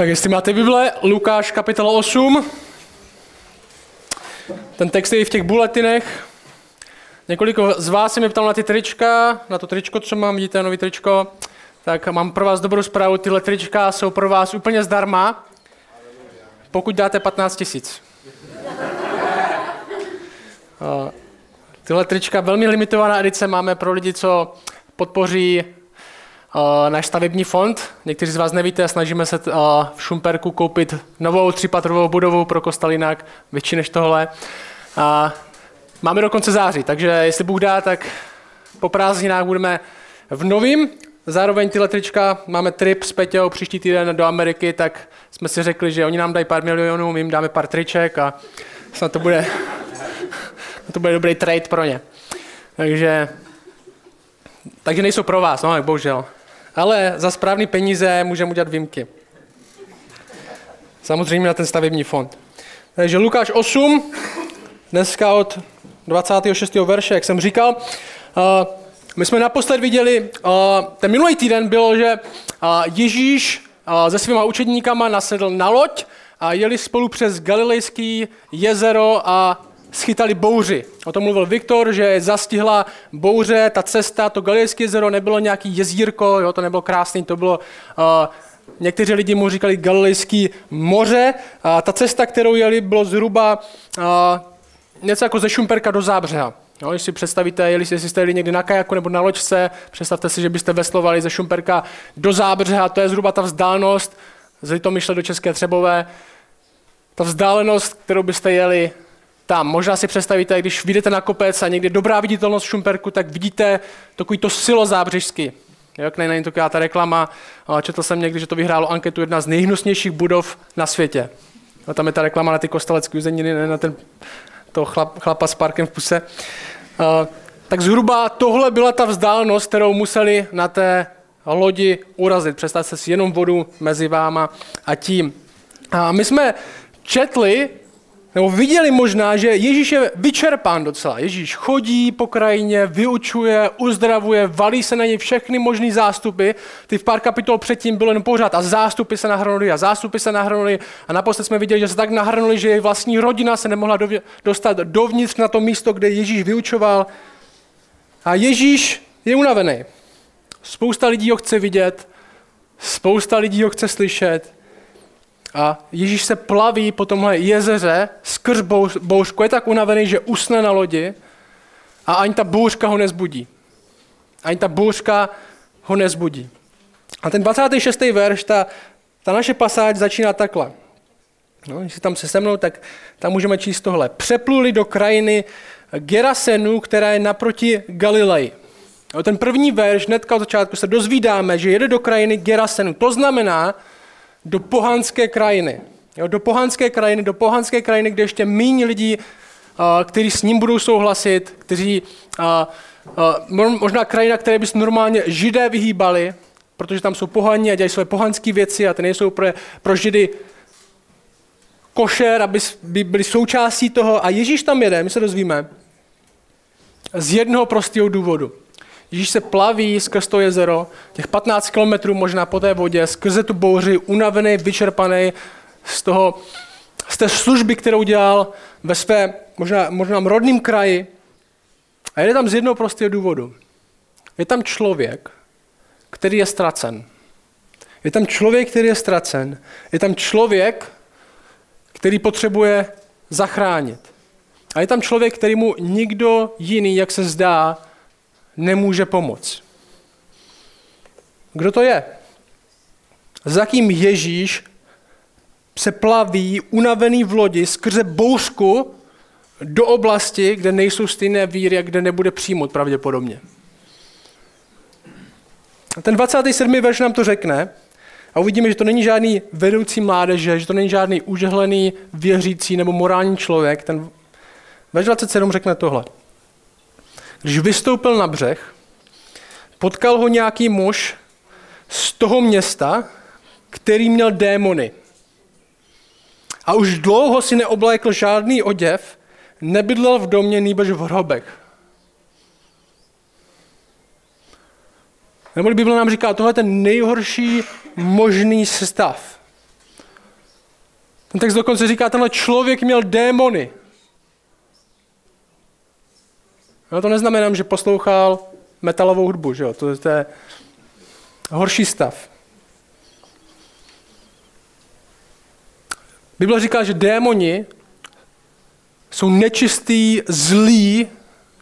Tak jestli máte Bible, Lukáš kapitola 8. Ten text je i v těch buletinech. Několik z vás se mě ptal na ty trička, na to tričko, co mám, vidíte, nový tričko. Tak mám pro vás dobrou zprávu, tyhle trička jsou pro vás úplně zdarma, pokud dáte 15 tisíc. Tyhle trička, velmi limitovaná edice, máme pro lidi, co podpoří náš stavební fond. Někteří z vás nevíte, snažíme se uh, v Šumperku koupit novou třípatrovou budovu pro Kostalinak, větší než tohle. Uh, máme do konce září, takže jestli Bůh dá, tak po prázdninách budeme v novým. Zároveň tyhle trička, máme trip s Peťou příští týden do Ameriky, tak jsme si řekli, že oni nám dají pár milionů, my jim dáme pár triček a snad to bude, to bude dobrý trade pro ně. Takže, takže nejsou pro vás, no, bohužel ale za správné peníze můžeme udělat výjimky. Samozřejmě na ten stavební fond. Takže Lukáš 8, dneska od 26. verše, jak jsem říkal. My jsme naposled viděli, ten minulý týden bylo, že Ježíš se svýma učedníkama nasedl na loď a jeli spolu přes Galilejský jezero a schytali bouři. O tom mluvil Viktor, že zastihla bouře, ta cesta, to Galilejské jezero nebylo nějaký jezírko, jo, to nebylo krásný, to bylo, uh, někteří lidi mu říkali Galilejské moře. A ta cesta, kterou jeli, bylo zhruba uh, něco jako ze Šumperka do Zábřeha. No, když si představíte, jestli jste jeli někdy na kajaku nebo na loďce, představte si, že byste veslovali ze Šumperka do Zábřeha, to je zhruba ta vzdálenost, z Litomyšle do České Třebové, ta vzdálenost, kterou byste jeli tam. Možná si představíte, když vyjdete na kopec a někde dobrá viditelnost Šumperku, tak vidíte takový to silo zábřežsky. Jak není to ta reklama. Četl jsem někdy, že to vyhrálo anketu jedna z nejhnusnějších budov na světě. No, tam je ta reklama na ty kostelecké uzeniny, ne na ten to chlap, chlapa s parkem v puse. tak zhruba tohle byla ta vzdálenost, kterou museli na té lodi urazit. Představte si jenom vodu mezi váma a tím. A my jsme četli nebo viděli možná, že Ježíš je vyčerpán docela. Ježíš chodí po krajině, vyučuje, uzdravuje, valí se na něj všechny možné zástupy. Ty v pár kapitol předtím bylo jen pořád a zástupy se nahrnuli a zástupy se nahrnuli a naposled jsme viděli, že se tak nahrnuli, že její vlastní rodina se nemohla dostat dovnitř na to místo, kde Ježíš vyučoval. A Ježíš je unavený. Spousta lidí ho chce vidět, spousta lidí ho chce slyšet, a Ježíš se plaví po tomhle jezeře skrz bouřku, je tak unavený, že usne na lodi a ani ta bouřka ho nezbudí. Ani ta bouřka ho nezbudí. A ten 26. verš, ta, ta naše pasáž začíná takhle. No, si tam se se mnou, tak tam můžeme číst tohle. Přepluli do krajiny Gerasenu, která je naproti Galileji. No, ten první verš, hnedka od začátku se dozvídáme, že jede do krajiny Gerasenu. To znamená, do pohanské krajiny. Jo, do pohanské krajiny, do pohanské krajiny, kde ještě méně lidí, kteří s ním budou souhlasit, kteří, možná krajina, které by se normálně židé vyhýbali, protože tam jsou pohaní a dělají své pohanské věci a ty nejsou pro, pro židy košer, aby by byli součástí toho. A Ježíš tam jede, my se dozvíme, z jednoho prostého důvodu. Ježíš se plaví skrz to jezero, těch 15 kilometrů možná po té vodě, skrze tu bouři, unavený, vyčerpaný z, toho, z té služby, kterou dělal ve své možná, možná rodném kraji. A jde tam z jednoho prostého důvodu. Je tam člověk, který je ztracen. Je tam člověk, který je ztracen. Je tam člověk, který potřebuje zachránit. A je tam člověk, který mu nikdo jiný, jak se zdá, nemůže pomoct. Kdo to je? Za kým Ježíš se plaví unavený v lodi skrze bouřku do oblasti, kde nejsou stejné víry a kde nebude přijmout pravděpodobně. A ten 27. verš nám to řekne a uvidíme, že to není žádný vedoucí mládeže, že to není žádný užehlený věřící nebo morální člověk. Ten verš 27 řekne tohle. Když vystoupil na břeh, potkal ho nějaký muž z toho města, který měl démony. A už dlouho si neoblékl žádný oděv, nebydlel v domě, nýbrž v hrobech. Nebo Bible nám říká, tohle je ten nejhorší možný stav. Ten text dokonce říká, tenhle člověk měl démony. No to neznamená, že poslouchal metalovou hudbu, že jo? To, to je horší stav. Bible říká, že démoni jsou nečistý, zlý,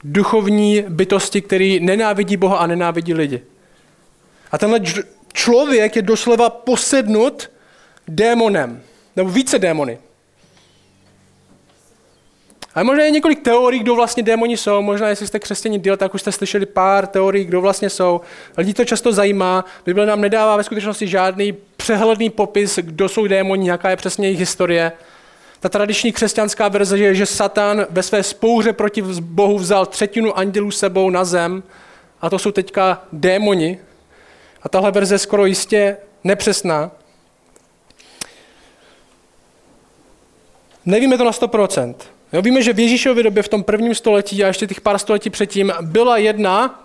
duchovní bytosti, který nenávidí Boha a nenávidí lidi. A tenhle člověk je doslova posednut démonem, nebo více démony. A možná je několik teorií, kdo vlastně démoni jsou. Možná, jestli jste křesťaní díl, tak už jste slyšeli pár teorií, kdo vlastně jsou. Lidi to často zajímá. Bible nám nedává ve skutečnosti žádný přehledný popis, kdo jsou démoni, jaká je přesně jejich historie. Ta tradiční křesťanská verze je, že Satan ve své spouře proti Bohu vzal třetinu andělů sebou na zem a to jsou teďka démoni. A tahle verze je skoro jistě nepřesná. Nevíme to na 100%. Jo, víme, že v Ježíšově době v tom prvním století a ještě těch pár století předtím byla jedna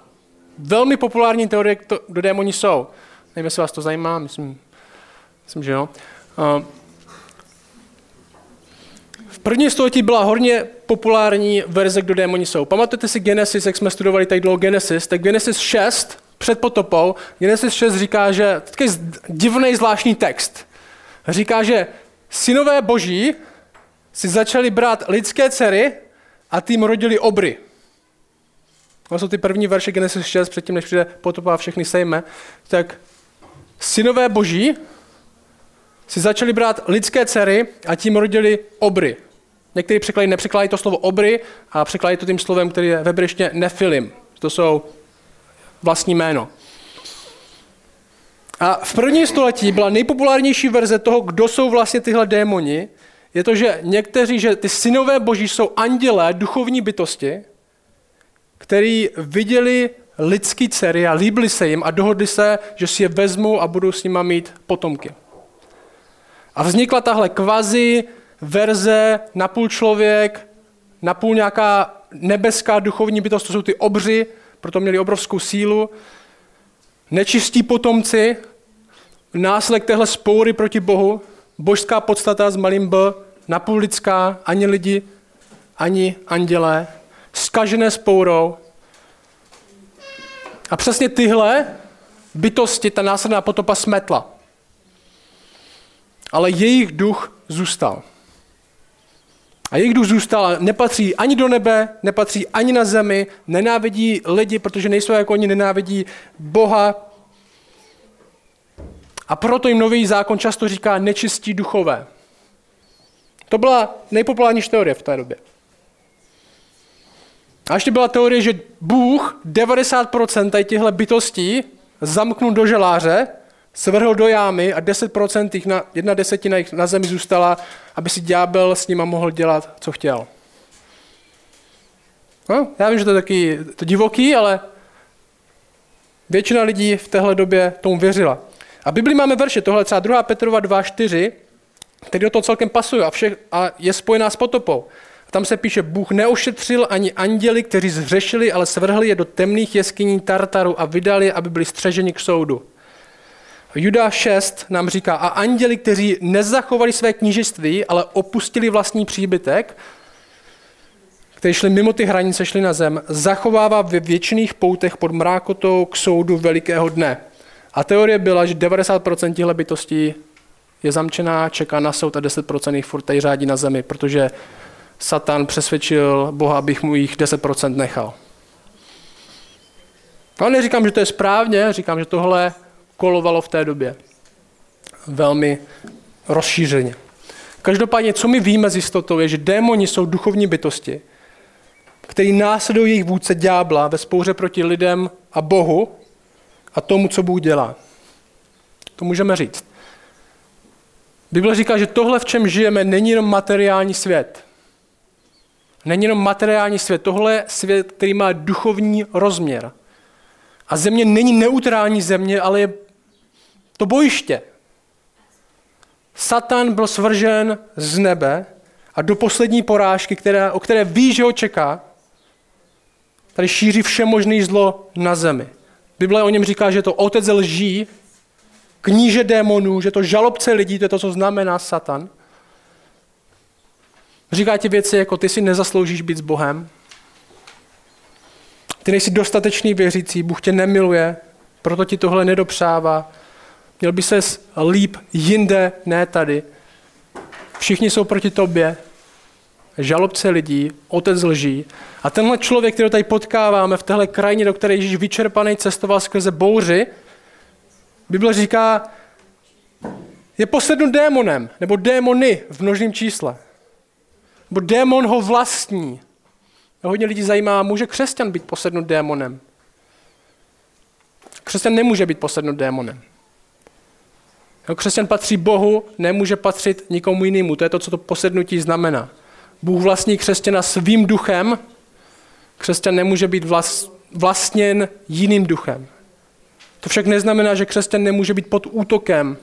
velmi populární teorie, kdo démoni jsou. Nevím, jestli vás to zajímá, myslím, myslím že jo. V prvním století byla hodně populární verze, kdo démoni jsou. Pamatujete si Genesis, jak jsme studovali tak dlouho Genesis, tak Genesis 6 před potopou, Genesis 6 říká, že, to je divný zvláštní text, říká, že synové boží si začali brát lidské dcery a tím rodili obry. To jsou ty první verše Genesis 6, předtím, než přijde potopa a všechny sejme. Tak synové boží si začali brát lidské dcery a tím rodili obry. Někteří překlady nepřekládají to slovo obry a překládají to tím slovem, který je ve nefilim. To jsou vlastní jméno. A v prvním století byla nejpopulárnější verze toho, kdo jsou vlastně tyhle démoni, je to, že někteří, že ty synové boží jsou andělé, duchovní bytosti, který viděli lidský dcery a líbili se jim a dohodli se, že si je vezmou a budou s nima mít potomky. A vznikla tahle kvazi verze, napůl člověk, napůl nějaká nebeská duchovní bytost, to jsou ty obři, proto měli obrovskou sílu. Nečistí potomci, následek téhle spoury proti Bohu, božská podstata s malým b, napůl lidská, ani lidi, ani andělé, skažené spourou. A přesně tyhle bytosti ta následná potopa smetla. Ale jejich duch zůstal. A jejich duch zůstal nepatří ani do nebe, nepatří ani na zemi, nenávidí lidi, protože nejsou jako oni, nenávidí Boha. A proto jim nový zákon často říká nečistí duchové. To byla nejpopulárnější teorie v té době. A ještě byla teorie, že Bůh 90% těchto bytostí zamknul do želáře, svrhl do jámy a 10% jich na, jedna desetina jich na zemi zůstala, aby si ďábel s nima mohl dělat, co chtěl. No, já vím, že to je taky to divoký, ale většina lidí v téhle době tomu věřila. A v Biblii máme verše, tohle třeba 2. Petrova 2.4, který do toho celkem pasuje a, vše, a je spojená s potopou. A tam se píše, Bůh neošetřil ani anděli, kteří zhřešili, ale svrhli je do temných jeskyní Tartaru a vydali aby byli střeženi k soudu. Juda 6 nám říká, a anděli, kteří nezachovali své knížectví, ale opustili vlastní příbytek, kteří šli mimo ty hranice, šli na zem, zachovává ve věčných poutech pod mrákotou k soudu velikého dne. A teorie byla, že 90% těchto bytostí je zamčená, čeká na soud a 10% jich furt tady řádí na zemi, protože Satan přesvědčil Boha, abych mu jich 10% nechal. Ale neříkám, že to je správně, říkám, že tohle kolovalo v té době velmi rozšířeně. Každopádně, co my víme z jistotou, je, že démoni jsou duchovní bytosti, který následují jejich vůdce ďábla ve spouře proti lidem a Bohu a tomu, co Bůh dělá. To můžeme říct. Bible říká, že tohle, v čem žijeme, není jenom materiální svět. Není jenom materiální svět, tohle je svět, který má duchovní rozměr. A země není neutrální země, ale je to bojiště. Satan byl svržen z nebe a do poslední porážky, která, o které ví, že ho čeká, tady šíří vše možné zlo na zemi. Bible o něm říká, že to otec lží, kníže démonů, že to žalobce lidí, to je to, co znamená Satan. Říká ti věci jako ty si nezasloužíš být s Bohem, ty nejsi dostatečný věřící, Bůh tě nemiluje, proto ti tohle nedopřává. Měl by se líp jinde, ne tady. Všichni jsou proti tobě, žalobce lidí, otec lží. A tenhle člověk, který tady potkáváme v téhle krajině, do které Ježíš vyčerpaný cestoval skrze bouři, Bible říká, je posednut démonem, nebo démony v množném čísle. Nebo démon ho vlastní. A hodně lidí zajímá, může křesťan být posednut démonem? Křesťan nemůže být posednut démonem. Jako křesťan patří Bohu, nemůže patřit nikomu jinému. To je to, co to posednutí znamená. Bůh vlastní křesťana svým duchem, křesťan nemůže být vlastněn jiným duchem. To však neznamená, že křesťan nemůže být pod útokem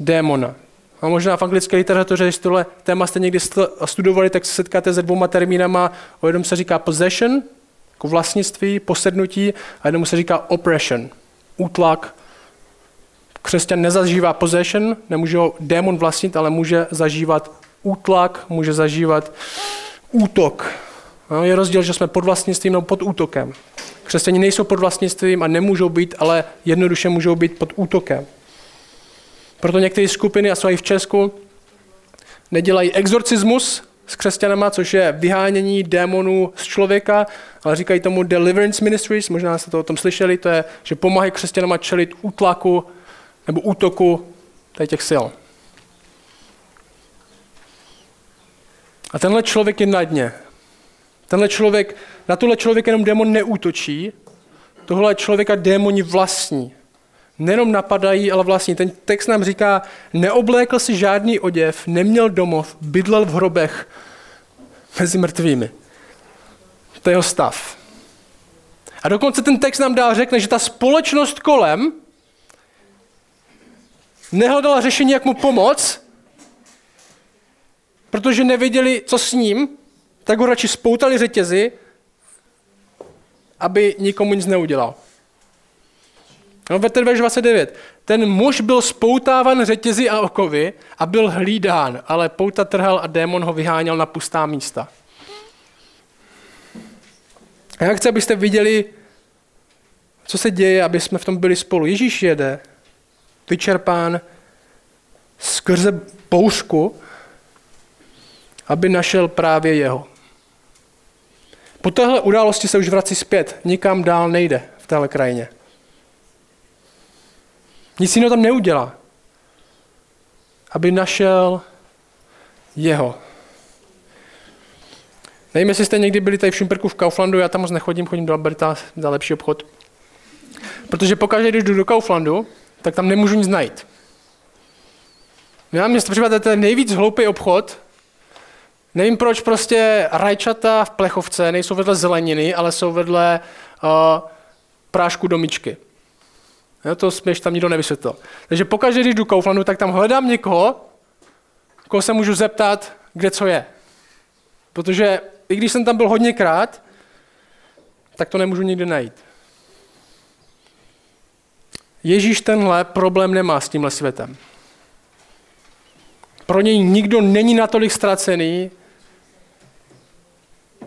démona. A možná v anglické literatuře, když tohle téma jste někdy studovali, tak se setkáte se dvouma termínama. O jednom se říká possession, jako vlastnictví, posednutí, a jednomu se říká oppression, útlak. Křesťan nezažívá possession, nemůže ho démon vlastnit, ale může zažívat útlak, může zažívat útok. No, je rozdíl, že jsme pod vlastnictvím nebo pod útokem. Křesťani nejsou pod vlastnictvím a nemůžou být, ale jednoduše můžou být pod útokem. Proto některé skupiny, a jsou i v Česku, nedělají exorcismus s křesťanama, což je vyhánění démonů z člověka, ale říkají tomu deliverance ministries, možná jste to o tom slyšeli, to je, že pomáhají křesťanama čelit útlaku nebo útoku těch sil. A tenhle člověk je na dně. Tenhle člověk, na tohle člověk jenom démon neútočí, tohle člověka démoni vlastní. Nenom napadají, ale vlastní. Ten text nám říká, neoblékl si žádný oděv, neměl domov, bydlel v hrobech mezi mrtvými. To je jeho stav. A dokonce ten text nám dál řekne, že ta společnost kolem nehledala řešení, jak mu pomoct, protože nevěděli, co s ním, tak ho radši spoutali řetězy, aby nikomu nic neudělal. No, ve verš 29. Ten muž byl spoutávan řetězy a okovy a byl hlídán, ale pouta trhal a démon ho vyháněl na pustá místa. A já chci, abyste viděli, co se děje, aby jsme v tom byli spolu. Ježíš jede, vyčerpán skrze poušku, aby našel právě jeho. Po téhle události se už vrací zpět, nikam dál nejde v téhle krajině. Nic jiného tam neudělá, aby našel jeho. Nevím, jestli jste někdy byli tady v Šumperku v Kauflandu, já tam moc nechodím, chodím do Alberta za lepší obchod. Protože pokaždé, když jdu do Kauflandu, tak tam nemůžu nic najít. Já mě to připadá, to nejvíc hloupý obchod. Nevím proč prostě rajčata v plechovce nejsou vedle zeleniny, ale jsou vedle uh, prášku domičky. Jo, to směš tam nikdo nevysvětlil. Takže pokaždé, když jdu Kauflandu, tak tam hledám někoho, koho se můžu zeptat, kde co je. Protože i když jsem tam byl hodněkrát, tak to nemůžu nikdy najít. Ježíš tenhle problém nemá s tímhle světem. Pro něj nikdo není natolik ztracený,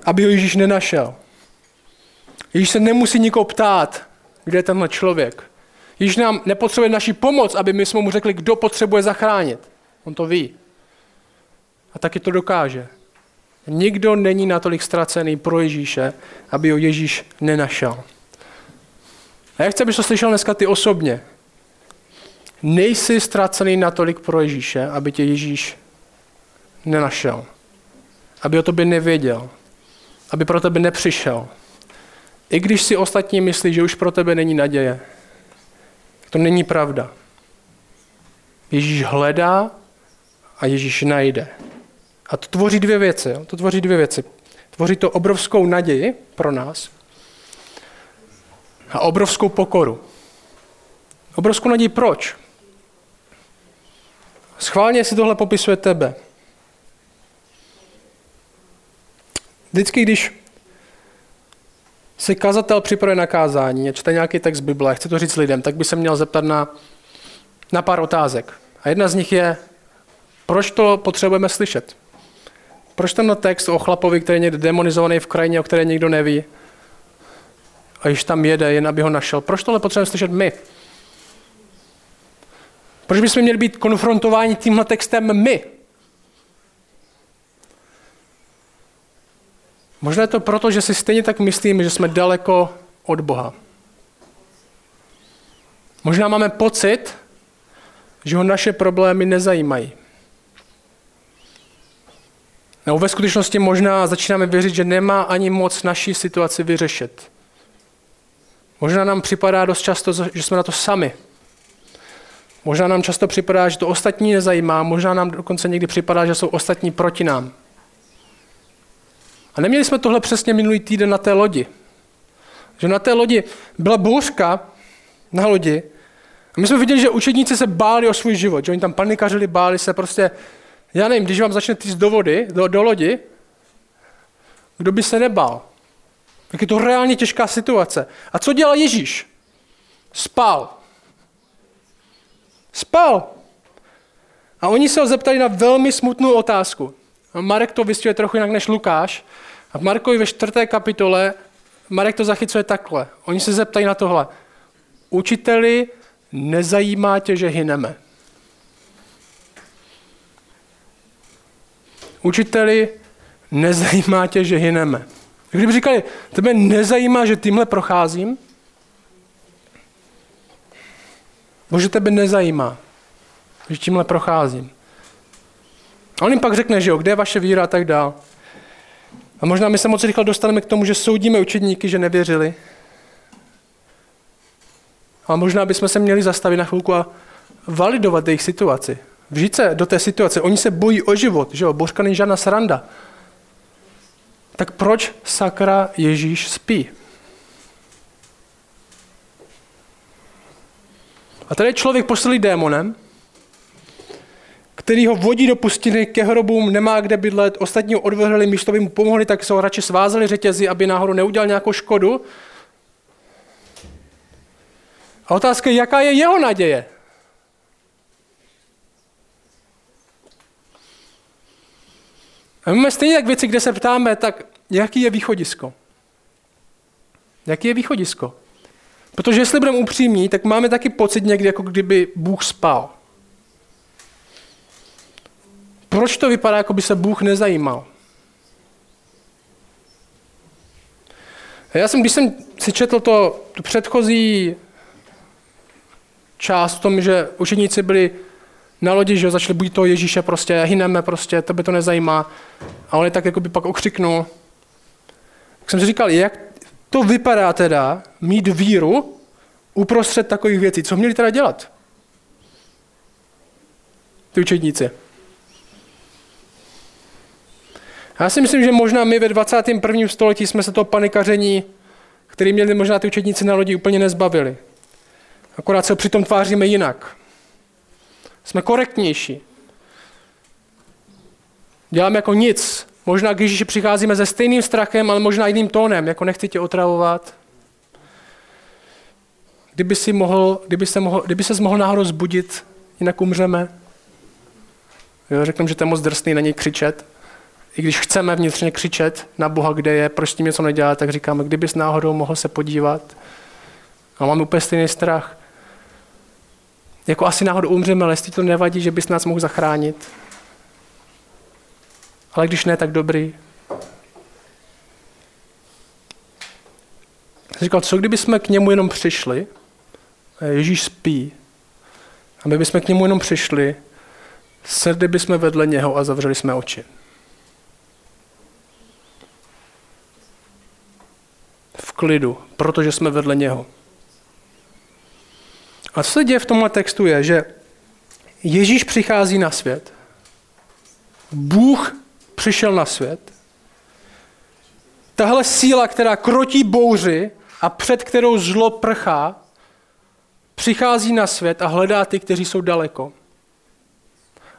aby ho Ježíš nenašel. Ježíš se nemusí nikoho ptát, kde je tenhle člověk. Ježíš nám nepotřebuje naši pomoc, aby my jsme mu řekli, kdo potřebuje zachránit. On to ví. A taky to dokáže. Nikdo není natolik ztracený pro Ježíše, aby ho Ježíš nenašel. A já chci, abys to slyšel dneska ty osobně. Nejsi ztracený natolik pro Ježíše, aby tě Ježíš nenašel. Aby o tobě nevěděl. Aby pro tebe nepřišel. I když si ostatní myslí, že už pro tebe není naděje. To není pravda. Ježíš hledá a Ježíš najde. A to tvoří dvě věci. Jo? To tvoří dvě věci. Tvoří to obrovskou naději pro nás a obrovskou pokoru. Obrovskou naději proč? Schválně si tohle popisuje tebe. Vždycky, když se kazatel připravuje na kázání a čte nějaký text Bible, chce to říct lidem, tak by se měl zeptat na, na pár otázek. A jedna z nich je, proč to potřebujeme slyšet? Proč tenhle text o chlapovi, který je někde demonizovaný v krajině, o které nikdo neví, a již tam jede, jen aby ho našel. Proč tohle potřebujeme slyšet my? Proč bychom měli být konfrontováni tímhle textem my? Možná je to proto, že si stejně tak myslíme, že jsme daleko od Boha. Možná máme pocit, že ho naše problémy nezajímají. Nebo ve skutečnosti možná začínáme věřit, že nemá ani moc naší situaci vyřešit. Možná nám připadá dost často, že jsme na to sami. Možná nám často připadá, že to ostatní nezajímá, možná nám dokonce někdy připadá, že jsou ostatní proti nám. A neměli jsme tohle přesně minulý týden na té lodi. Že na té lodi byla bouřka na lodi a my jsme viděli, že učedníci se báli o svůj život, že oni tam panikařili, báli se prostě, já nevím, když vám začne týct do vody, do, do lodi, kdo by se nebál? Jak je to reálně těžká situace. A co dělal Ježíš? Spal. Spal. A oni se ho zeptali na velmi smutnou otázku. Marek to vystihuje trochu jinak než Lukáš. A v Markovi ve čtvrté kapitole Marek to zachycuje takhle. Oni se zeptají na tohle. Učiteli, nezajímá tě, že hyneme. Učiteli, nezajímá tě, že hyneme. Kdyby říkali, tebe nezajímá, že tímhle procházím? Bože, tebe nezajímá, že tímhle procházím. A on jim pak řekne, že jo, kde je vaše víra a tak dál. A možná my se moc rychle dostaneme k tomu, že soudíme učedníky, že nevěřili. Ale možná bychom se měli zastavit na chvilku a validovat jejich situaci. Vžít se do té situace. Oni se bojí o život, že jo, božka není žádná sranda. Tak proč sakra Ježíš spí? A tady je člověk poslý démonem, který ho vodí do pustiny ke hrobům, nemá kde bydlet, ostatní ho odvrhli, místo by mu pomohli, tak se ho radši svázali řetězy, aby náhodou neudělal nějakou škodu. A otázka je, jaká je jeho naděje? A my máme stejně tak věci, kde se ptáme, tak jaký je východisko? Jaký je východisko? Protože jestli budeme upřímní, tak máme taky pocit někdy, jako kdyby Bůh spal. Proč to vypadá, jako by se Bůh nezajímal? Já jsem, když jsem si četl to, tu předchozí část v tom, že učeníci byli na lodi, že začali budit toho Ježíše, prostě hyneme, prostě, tebe to nezajímá. A on je tak jako by pak okřiknul. Tak jsem si říkal, jak to vypadá teda mít víru uprostřed takových věcí. Co měli teda dělat? Ty učedníci. Já si myslím, že možná my ve 21. století jsme se toho panikaření, který měli možná ty učedníci na lodi, úplně nezbavili. Akorát se přitom tváříme jinak. Jsme korektnější. Děláme jako nic. Možná k Ježíši přicházíme se stejným strachem, ale možná jiným tónem, jako nechci tě otravovat. Kdyby, si mohl, kdyby, se mohl, kdyby se mohl náhodou zbudit, jinak umřeme. Jo, řeknu, že to je moc drsný na něj křičet. I když chceme vnitřně křičet na Boha, kde je, proč tím něco nedělá, tak říkáme, kdybys náhodou mohl se podívat. A máme úplně stejný strach. Jako asi náhodou umřeme, ale jestli to nevadí, že bys nás mohl zachránit. Ale když ne, tak dobrý. Říkal, co kdyby jsme k němu jenom přišli, Ježíš spí, a my bychom k němu jenom přišli, sedli bychom vedle něho a zavřeli jsme oči. V klidu, protože jsme vedle něho. A co se děje v tomhle textu je, že Ježíš přichází na svět, Bůh přišel na svět, tahle síla, která krotí bouři a před kterou zlo prchá, přichází na svět a hledá ty, kteří jsou daleko.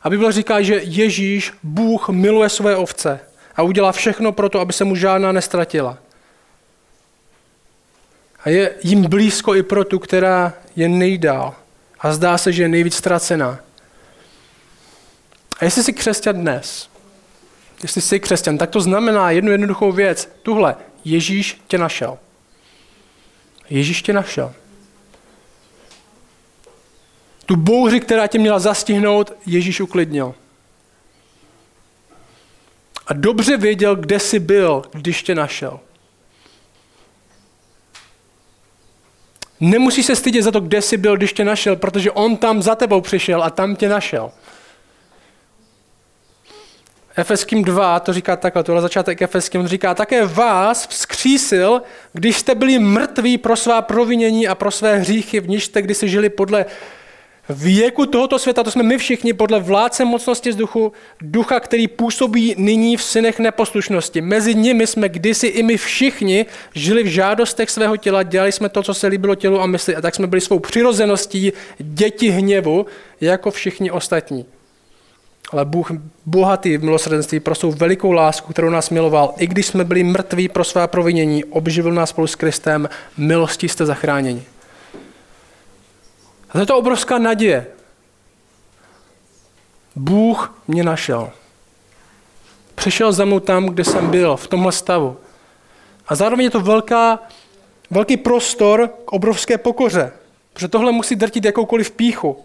A Bible říká, že Ježíš, Bůh, miluje své ovce a udělá všechno pro to, aby se mu žádná nestratila. A je jim blízko i pro tu, která je nejdál. A zdá se, že je nejvíc ztracená. A jestli jsi křesťan dnes, jestli jsi křesťan, tak to znamená jednu jednoduchou věc. Tuhle, Ježíš tě našel. Ježíš tě našel. Tu bouři, která tě měla zastihnout, Ježíš uklidnil. A dobře věděl, kde jsi byl, když tě našel. Nemusíš se stydět za to, kde jsi byl, když tě našel, protože on tam za tebou přišel a tam tě našel. Efeským 2 to říká takhle, tohle začátek Efeským, říká, také vás vzkřísil, když jste byli mrtví pro svá provinění a pro své hříchy, v níž jste kdysi žili podle věku tohoto světa, to jsme my všichni, podle vládce mocnosti vzduchu, ducha, který působí nyní v synech neposlušnosti. Mezi nimi jsme kdysi i my všichni žili v žádostech svého těla, dělali jsme to, co se líbilo tělu a mysli, a tak jsme byli svou přirozeností děti hněvu, jako všichni ostatní. Ale Bůh bohatý v milosrdenství pro svou velikou lásku, kterou nás miloval, i když jsme byli mrtví pro svá provinění, obživil nás spolu s Kristem, milostí jste zachráněni. A to je to obrovská naděje. Bůh mě našel. Přišel za mnou tam, kde jsem byl, v tomhle stavu. A zároveň je to velká, velký prostor k obrovské pokoře. Protože tohle musí drtit jakoukoliv píchu.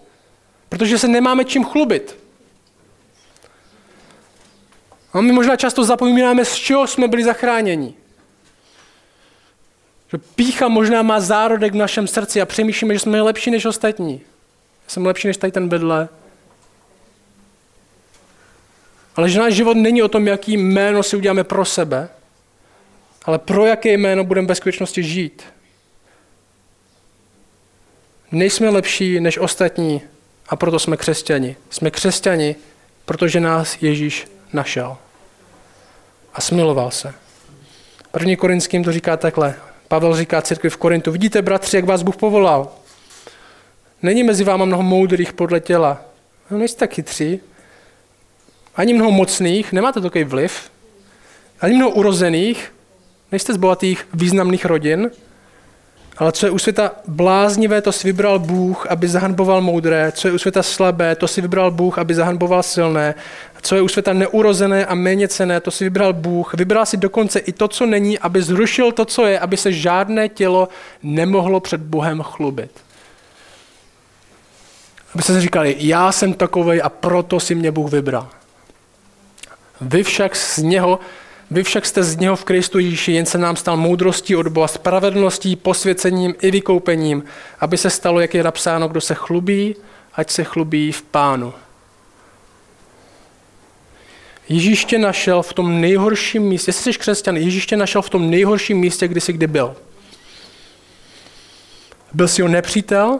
Protože se nemáme čím chlubit. A my možná často zapomínáme, z čeho jsme byli zachráněni. Že pícha možná má zárodek v našem srdci a přemýšlíme, že jsme lepší než ostatní. Jsem lepší než tady ten bedle. Ale že náš život není o tom, jaký jméno si uděláme pro sebe, ale pro jaké jméno budeme ve skutečnosti žít. Nejsme lepší než ostatní a proto jsme křesťani. Jsme křesťani, protože nás Ježíš našel. A smiloval se. První Korinským to říká takhle. Pavel říká církvi v Korintu, vidíte, bratři, jak vás Bůh povolal. Není mezi váma mnoho moudrých podle těla. No, nejste tak chytří. Ani mnoho mocných, nemáte takový vliv. Ani mnoho urozených, nejste z bohatých významných rodin. Ale co je u světa bláznivé, to si vybral Bůh, aby zahanboval moudré. Co je u světa slabé, to si vybral Bůh, aby zahanboval silné. Co je u světa neurozené a méně cené, to si vybral Bůh. Vybral si dokonce i to, co není, aby zrušil to, co je, aby se žádné tělo nemohlo před Bohem chlubit. Aby se říkali, já jsem takovej a proto si mě Bůh vybral. Vy však z něho vy však jste z něho v Kristu Ježíši, jen se nám stal moudrostí od Boha, spravedlností, posvěcením i vykoupením, aby se stalo, jak je napsáno, kdo se chlubí, ať se chlubí v pánu. Ježíš tě našel v tom nejhorším místě, jestli jsi křesťan, Ježíš tě našel v tom nejhorším místě, kdy jsi kdy byl. Byl jsi ho nepřítel,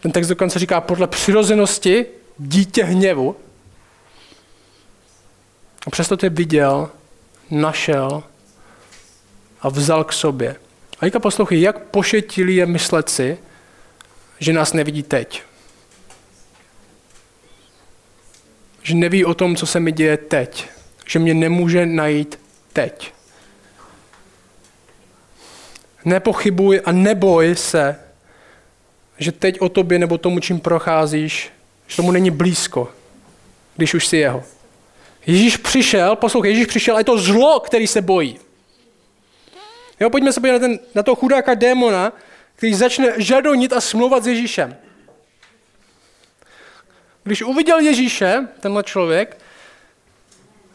ten text dokonce říká podle přirozenosti dítě hněvu. A přesto tě viděl našel a vzal k sobě. A teďka poslouchej, jak pošetilý je myslet si, že nás nevidí teď. Že neví o tom, co se mi děje teď. Že mě nemůže najít teď. Nepochybuj a neboj se, že teď o tobě nebo tomu, čím procházíš, že tomu není blízko, když už si jeho. Ježíš přišel, poslouchej, Ježíš přišel a je to zlo, který se bojí. Jo, pojďme se podívat na, ten, na toho chudáka démona, který začne žadonit a smlouvat s Ježíšem. Když uviděl Ježíše, tenhle člověk,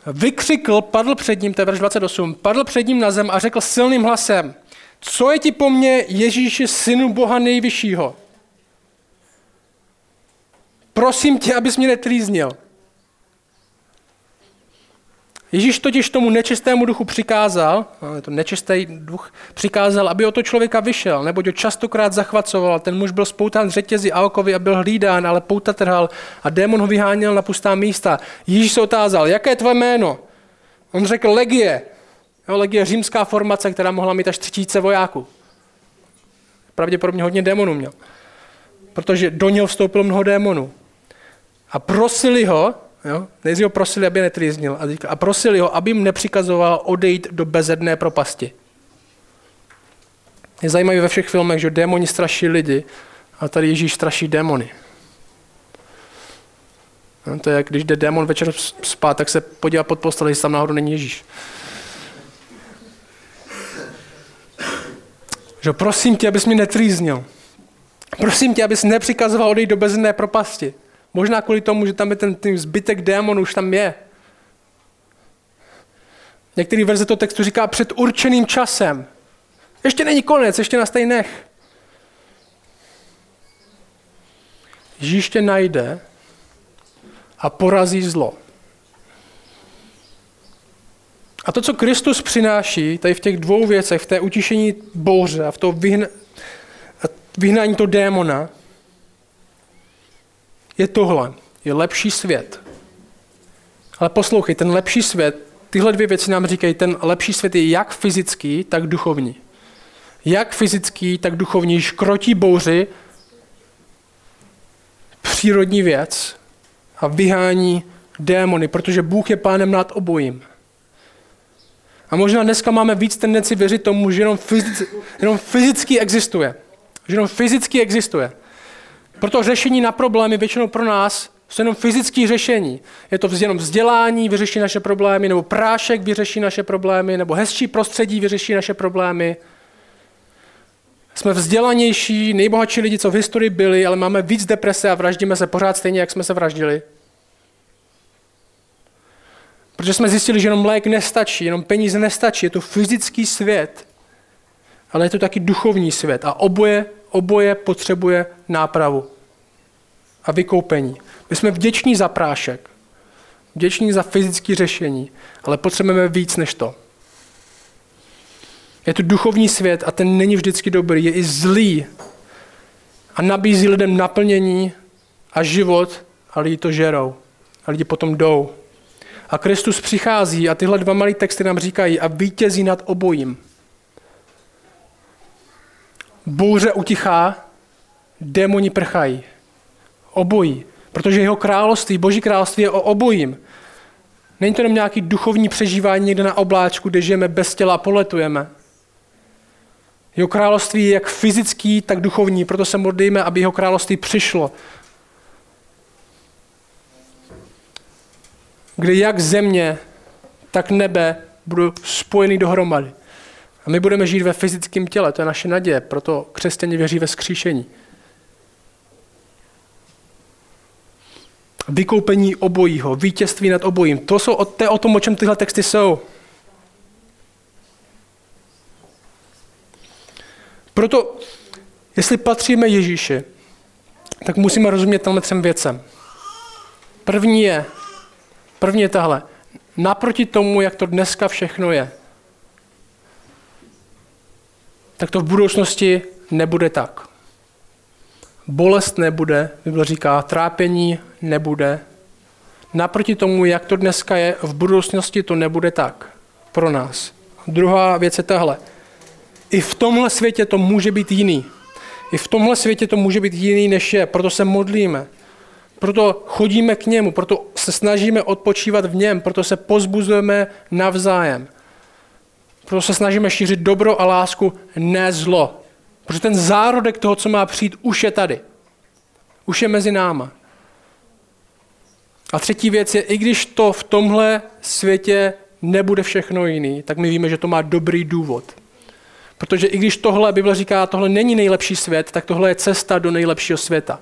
vykřikl, padl před ním, to je verš 28, padl před ním na zem a řekl silným hlasem, co je ti po mně, Ježíši, synu Boha nejvyššího? Prosím tě, abys mě netrýznil. Ježíš totiž tomu nečistému duchu přikázal, je to nečistý duch, přikázal, aby o to člověka vyšel, neboť ho častokrát zachvacoval. Ten muž byl spoután řetězy a okovy a byl hlídán, ale pouta trhal a démon ho vyháněl na pustá místa. Ježíš se otázal, jaké je tvoje jméno? On řekl legie. Jo, legie je římská formace, která mohla mít až třicíce vojáků. Pravděpodobně hodně démonů měl. Protože do něho vstoupilo mnoho démonů. A prosili ho, Jo? Nejdřív ho prosili, aby netrýznil. A, a prosili ho, aby jim nepřikazoval odejít do bezedné propasti. Je zajímavé ve všech filmech, že démoni straší lidi, a tady Ježíš straší démony. No, to je, jak když jde démon večer spát, tak se podívá pod postel, jestli tam náhodou není Ježíš. Že prosím tě, abys mě netrýznil. Prosím tě, abys nepřikazoval odejít do bezné propasti. Možná kvůli tomu, že tam je ten, ten zbytek démonů, už tam je. Některý verze toho textu říká před určeným časem. Ještě není konec, ještě na nech. Ježíš tě najde a porazí zlo. A to, co Kristus přináší tady v těch dvou věcech, v té utišení bouře a v to vyhna, vyhnání toho démona, je tohle. Je lepší svět. Ale poslouchej, ten lepší svět, tyhle dvě věci nám říkají, ten lepší svět je jak fyzický, tak duchovní. Jak fyzický, tak duchovní. Škrotí bouři, přírodní věc a vyhání démony, protože Bůh je pánem nad obojím. A možná dneska máme víc tendenci věřit tomu, že jenom, fyzicky, jenom fyzicky existuje. Že jenom fyzicky existuje. Proto řešení na problémy většinou pro nás jsou jenom fyzické řešení. Je to jenom vzdělání, vyřeší naše problémy, nebo prášek vyřeší naše problémy, nebo hezčí prostředí vyřeší naše problémy. Jsme vzdělanější, nejbohatší lidi, co v historii byli, ale máme víc deprese a vraždíme se pořád stejně, jak jsme se vraždili. Protože jsme zjistili, že jenom lék nestačí, jenom peníze nestačí, je to fyzický svět, ale je to taky duchovní svět a oboje, oboje potřebuje nápravu a vykoupení. My jsme vděční za prášek, vděční za fyzické řešení, ale potřebujeme víc než to. Je to duchovní svět a ten není vždycky dobrý, je i zlý a nabízí lidem naplnění a život a lidi to žerou a lidi potom jdou. A Kristus přichází a tyhle dva malé texty nám říkají a vítězí nad obojím. Bouře utichá, démoni prchají. Obojí. Protože jeho království, boží království je o obojím. Není to jenom nějaký duchovní přežívání někde na obláčku, kde žijeme bez těla a poletujeme. Jeho království je jak fyzický, tak duchovní, proto se modlíme, aby jeho království přišlo. Kde jak země, tak nebe budou spojeny dohromady. A my budeme žít ve fyzickém těle, to je naše naděje, proto křesťané věří ve skříšení. Vykoupení obojího, vítězství nad obojím, to, jsou, to je o tom, o čem tyhle texty jsou. Proto, jestli patříme Ježíši, tak musíme rozumět tenhle třem věcem. První je, první je tahle, naproti tomu, jak to dneska všechno je, tak to v budoucnosti nebude tak. Bolest nebude, Bible říká, trápení nebude. Naproti tomu, jak to dneska je, v budoucnosti to nebude tak pro nás. Druhá věc je tahle. I v tomhle světě to může být jiný. I v tomhle světě to může být jiný, než je. Proto se modlíme. Proto chodíme k němu, proto se snažíme odpočívat v něm, proto se pozbuzujeme navzájem. Proto se snažíme šířit dobro a lásku, ne zlo. Protože ten zárodek toho, co má přijít, už je tady. Už je mezi náma. A třetí věc je, i když to v tomhle světě nebude všechno jiný, tak my víme, že to má dobrý důvod. Protože i když tohle, Bible říká, tohle není nejlepší svět, tak tohle je cesta do nejlepšího světa.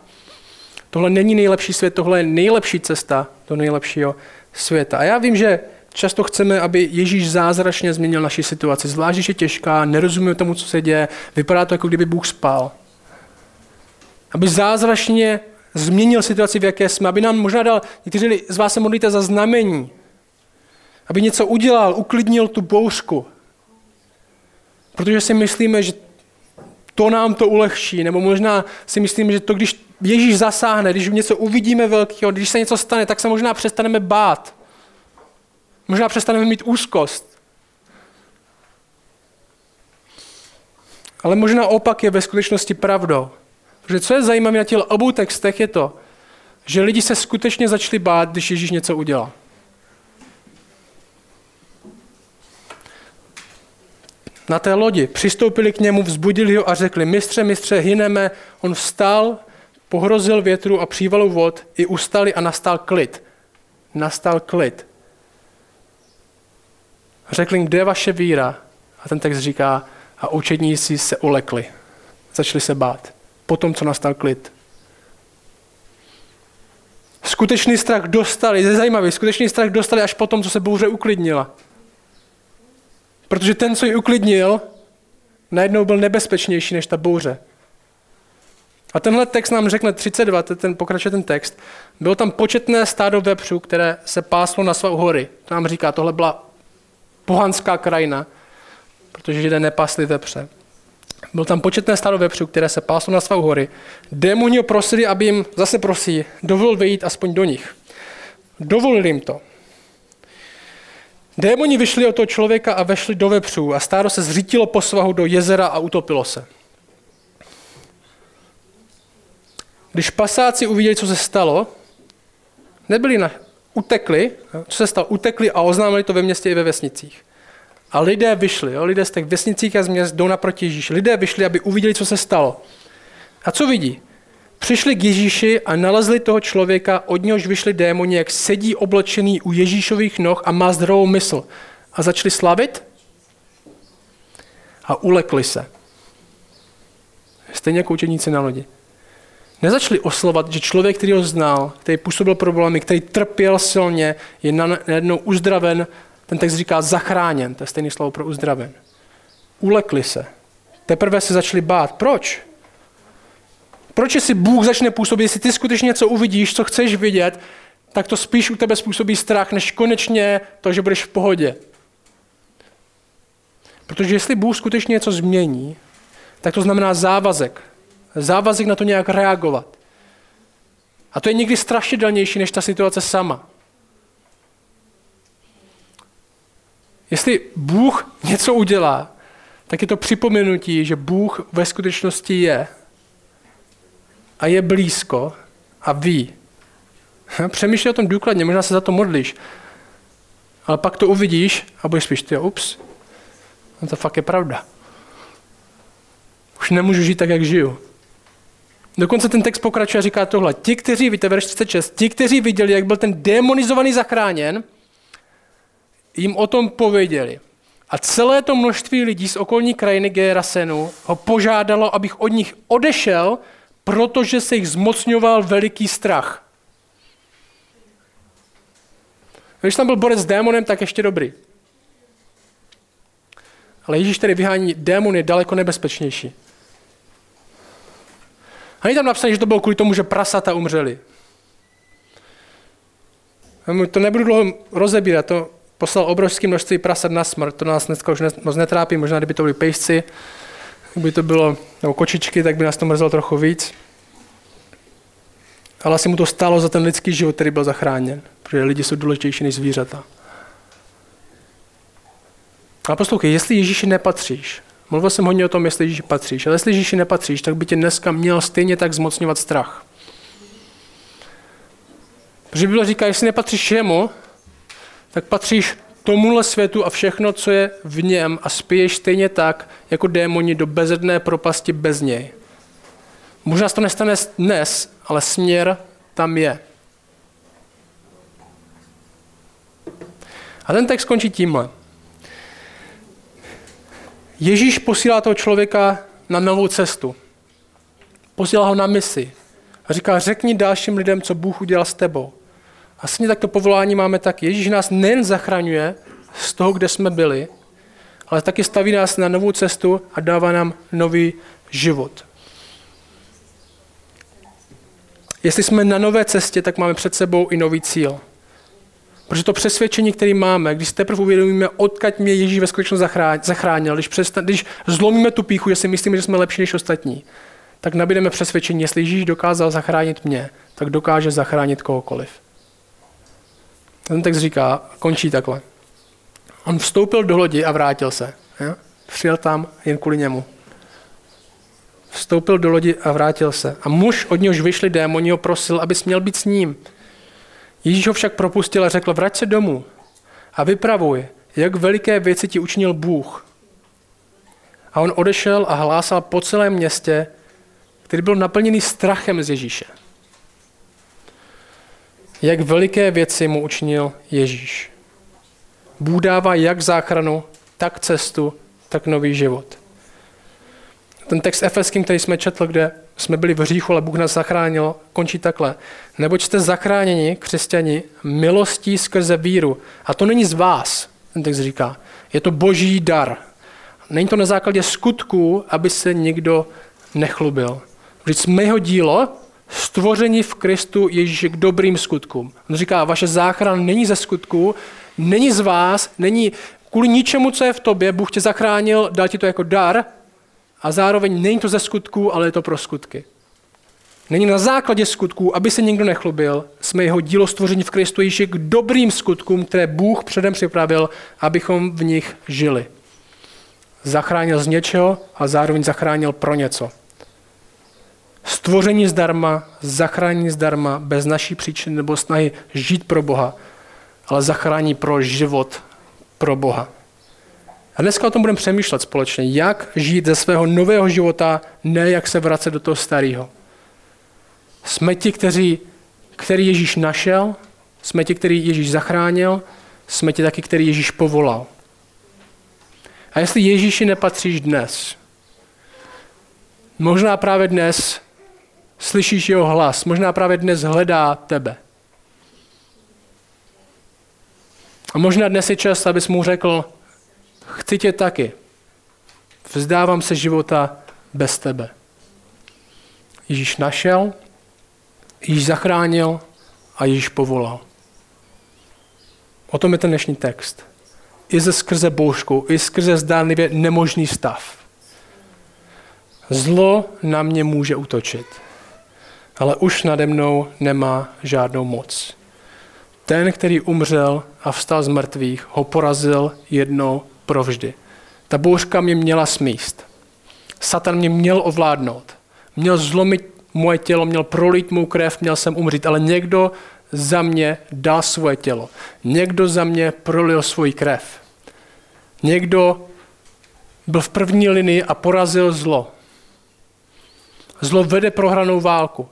Tohle není nejlepší svět, tohle je nejlepší cesta do nejlepšího světa. A já vím, že často chceme, aby Ježíš zázračně změnil naši situaci. Zvlášť, když je těžká, nerozumíme tomu, co se děje, vypadá to, jako kdyby Bůh spal. Aby zázračně změnil situaci, v jaké jsme, aby nám možná dal, někteří z vás se modlíte za znamení, aby něco udělal, uklidnil tu bouřku, Protože si myslíme, že to nám to ulehčí, nebo možná si myslíme, že to, když Ježíš zasáhne, když něco uvidíme velkého, když se něco stane, tak se možná přestaneme bát. Možná přestaneme mít úzkost. Ale možná opak je ve skutečnosti pravdou. Protože co je zajímavé na těch obou textech je to, že lidi se skutečně začali bát, když Ježíš něco udělal. na té lodi. Přistoupili k němu, vzbudili ho a řekli, mistře, mistře, hyneme. On vstal, pohrozil větru a přívalu vod, i ustali a nastal klid. Nastal klid. Řekl jim, kde je vaše víra? A ten text říká, a učedníci se ulekli. Začali se bát. Potom, co nastal klid. Skutečný strach dostali, je zajímavý, skutečný strach dostali až potom, co se bouře uklidnila. Protože ten, co ji uklidnil, najednou byl nebezpečnější než ta bouře. A tenhle text nám řekne 32, ten pokračuje ten text. Bylo tam početné stádo vepřů, které se páslo na svou hory. To nám říká, tohle byla pohanská krajina, protože židé nepásli vepře. Byl tam početné stádo vepřů, které se páslo na svou hory. Démoni ho prosili, aby jim, zase prosí, dovolil vejít aspoň do nich. Dovolil jim to. Démoni vyšli od toho člověka a vešli do vepřů a stádo se zřítilo po svahu do jezera a utopilo se. Když pasáci uviděli, co se stalo, nebyli na, utekli, co se stalo, utekli a oznámili to ve městě i ve vesnicích. A lidé vyšli, jo, lidé z těch vesnicích a z měst jdou naproti Ježíši. Lidé vyšli, aby uviděli, co se stalo. A co vidí? Přišli k Ježíši a nalezli toho člověka, od něhož vyšli démoni, jak sedí oblečený u Ježíšových noh a má zdravou mysl. A začali slavit a ulekli se. Stejně jako učeníci na lodi. Nezačali oslovat, že člověk, který ho znal, který působil problémy, který trpěl silně, je najednou uzdraven, ten text říká zachráněn, to je stejné slovo pro uzdraven. Ulekli se. Teprve se začali bát. Proč? Proč si Bůh začne působit, jestli ty skutečně něco uvidíš, co chceš vidět, tak to spíš u tebe způsobí strach, než konečně to, že budeš v pohodě. Protože jestli Bůh skutečně něco změní, tak to znamená závazek. Závazek na to nějak reagovat. A to je někdy strašidelnější než ta situace sama. Jestli Bůh něco udělá, tak je to připomenutí, že Bůh ve skutečnosti je a je blízko a ví. Přemýšlej o tom důkladně, možná se za to modlíš. Ale pak to uvidíš a budeš spíš, ty ups, no to fakt je pravda. Už nemůžu žít tak, jak žiju. Dokonce ten text pokračuje a říká tohle. Ti, kteří, víte, verš 36, ti, kteří viděli, jak byl ten demonizovaný zachráněn, jim o tom pověděli. A celé to množství lidí z okolní krajiny Gerasenu ho požádalo, abych od nich odešel, protože se jich zmocňoval veliký strach. Když tam byl borec s démonem, tak ještě dobrý. Ale Ježíš tedy vyhání démony daleko nebezpečnější. A není tam napsané, že to bylo kvůli tomu, že prasata umřeli. To nebudu dlouho rozebírat, to poslal obrovské množství prasat na smrt, to nás dneska už moc netrápí, možná kdyby to byly pejsci, kdyby to bylo, nebo kočičky, tak by nás to mrzelo trochu víc. Ale asi mu to stálo za ten lidský život, který byl zachráněn, protože lidi jsou důležitější než zvířata. A poslouchej, jestli Ježíši nepatříš, mluvil jsem hodně o tom, jestli Ježíši patříš, ale jestli Ježíši nepatříš, tak by tě dneska měl stejně tak zmocňovat strach. Protože Bible říká, jestli nepatříš jemu, tak patříš tomuhle světu a všechno, co je v něm a spěješ stejně tak, jako démoni do bezedné propasti bez něj. Možná se to nestane dnes, ale směr tam je. A ten text končí tímhle. Ježíš posílá toho člověka na novou cestu. Posílá ho na misi. A říká, řekni dalším lidem, co Bůh udělal s tebou. A stejně tak to povolání máme tak. Ježíš nás nejen zachraňuje z toho, kde jsme byli, ale taky staví nás na novou cestu a dává nám nový život. Jestli jsme na nové cestě, tak máme před sebou i nový cíl. Protože to přesvědčení, které máme, když teprve uvědomíme, odkud mě Ježíš ve skutečnosti zachránil, když, přestan, když zlomíme tu píchu, že si myslíme, že jsme lepší než ostatní, tak nabídeme přesvědčení, jestli Ježíš dokázal zachránit mě, tak dokáže zachránit kohokoliv. Ten text říká, končí takhle. On vstoupil do lodi a vrátil se. Ja? Přijel tam jen kvůli němu. Vstoupil do lodi a vrátil se. A muž, od něhož vyšli démoni, ho prosil, aby směl být s ním. Ježíš ho však propustil a řekl, vrať se domů a vypravuj, jak veliké věci ti učinil Bůh. A on odešel a hlásal po celém městě který byl naplněný strachem z Ježíše. Jak veliké věci mu učinil Ježíš. Bůh dává jak záchranu, tak cestu, tak nový život. Ten text efeským, který jsme četl, kde jsme byli v hříchu, ale Bůh nás zachránil, končí takhle. Neboť jste zachráněni, křesťani, milostí skrze víru. A to není z vás, ten text říká. Je to boží dar. Není to na základě skutků, aby se nikdo nechlubil. Vždyť jsme jeho dílo, stvoření v Kristu Ježíše k dobrým skutkům. On říká, vaše záchrana není ze skutků, není z vás, není kvůli ničemu, co je v tobě, Bůh tě zachránil, dal ti to jako dar a zároveň není to ze skutků, ale je to pro skutky. Není na základě skutků, aby se nikdo nechlubil, jsme jeho dílo stvoření v Kristu Ježíši k dobrým skutkům, které Bůh předem připravil, abychom v nich žili. Zachránil z něčeho a zároveň zachránil pro něco. Stvoření zdarma, zachrání zdarma, bez naší příčiny nebo snahy žít pro Boha, ale zachrání pro život pro Boha. A dneska o tom budeme přemýšlet společně, jak žít ze svého nového života, ne jak se vracet do toho starého. Jsme ti, kteří, který Ježíš našel, jsme ti, který Ježíš zachránil, jsme ti taky, který Ježíš povolal. A jestli Ježíši nepatříš dnes, možná právě dnes slyšíš jeho hlas, možná právě dnes hledá tebe. A možná dnes je čas, abys mu řekl, chci tě taky. Vzdávám se života bez tebe. Ježíš našel, Ježíš zachránil a Ježíš povolal. O tom je ten dnešní text. I ze skrze boušku, i skrze zdánlivě nemožný stav. Zlo na mě může utočit, ale už nade mnou nemá žádnou moc. Ten, který umřel a vstal z mrtvých, ho porazil jednou provždy. Ta bouřka mě měla smíst. Satan mě měl ovládnout. Měl zlomit moje tělo, měl prolít mou krev, měl jsem umřít, ale někdo za mě dal svoje tělo. Někdo za mě prolil svůj krev. Někdo byl v první linii a porazil zlo. Zlo vede prohranou válku.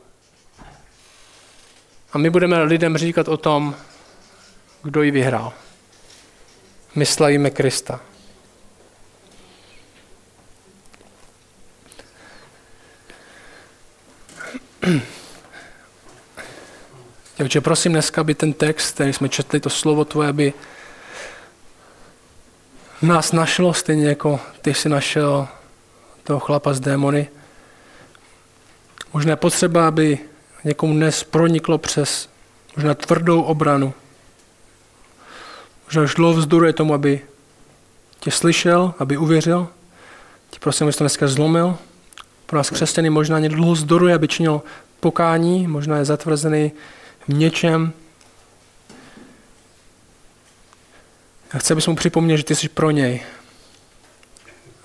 A my budeme lidem říkat o tom, kdo ji vyhrál. My slavíme Krista. Takže prosím dneska, aby ten text, který jsme četli, to slovo tvoje, aby nás našlo, stejně jako ty jsi našel toho chlapa z démony. Možná potřeba, aby někomu dnes proniklo přes možná tvrdou obranu. Už dlouho vzdoruje tomu, aby tě slyšel, aby uvěřil. Ti prosím, abys to dneska zlomil. Pro nás křesťany možná někdo dlouho zdoruje, aby činil pokání, možná je zatvrzený v něčem. A chci, abys mu připomněl, že ty jsi pro něj.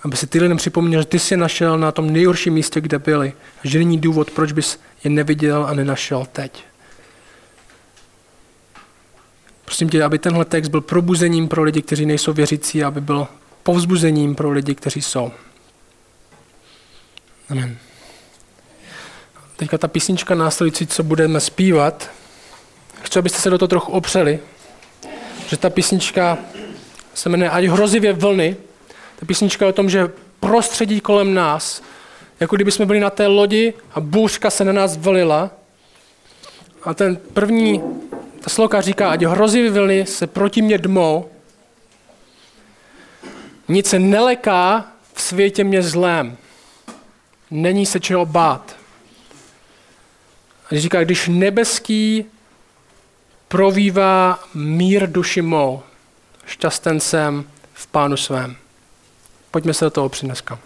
Aby si ty lidem připomněl, že ty jsi našel na tom nejhorším místě, kde byli. A že není důvod, proč bys je neviděl a nenašel teď. Prosím tě, aby tenhle text byl probuzením pro lidi, kteří nejsou věřící, aby byl povzbuzením pro lidi, kteří jsou. Amen. Teďka ta písnička následující, co budeme zpívat, chci, abyste se do toho trochu opřeli, že ta písnička se jmenuje Ať hrozivě vlny. Ta písnička je o tom, že prostředí kolem nás, jako kdyby jsme byli na té lodi a bůřka se na nás vlila. A ten první, ta sloka říká, ať hrozivě vlny se proti mě dmou, nic se neleká v světě mě zlém. Není se čeho bát. A říká, když nebeský provívá mír duši mou, šťasten jsem v pánu svém. Pojďme se do toho opřít dneska.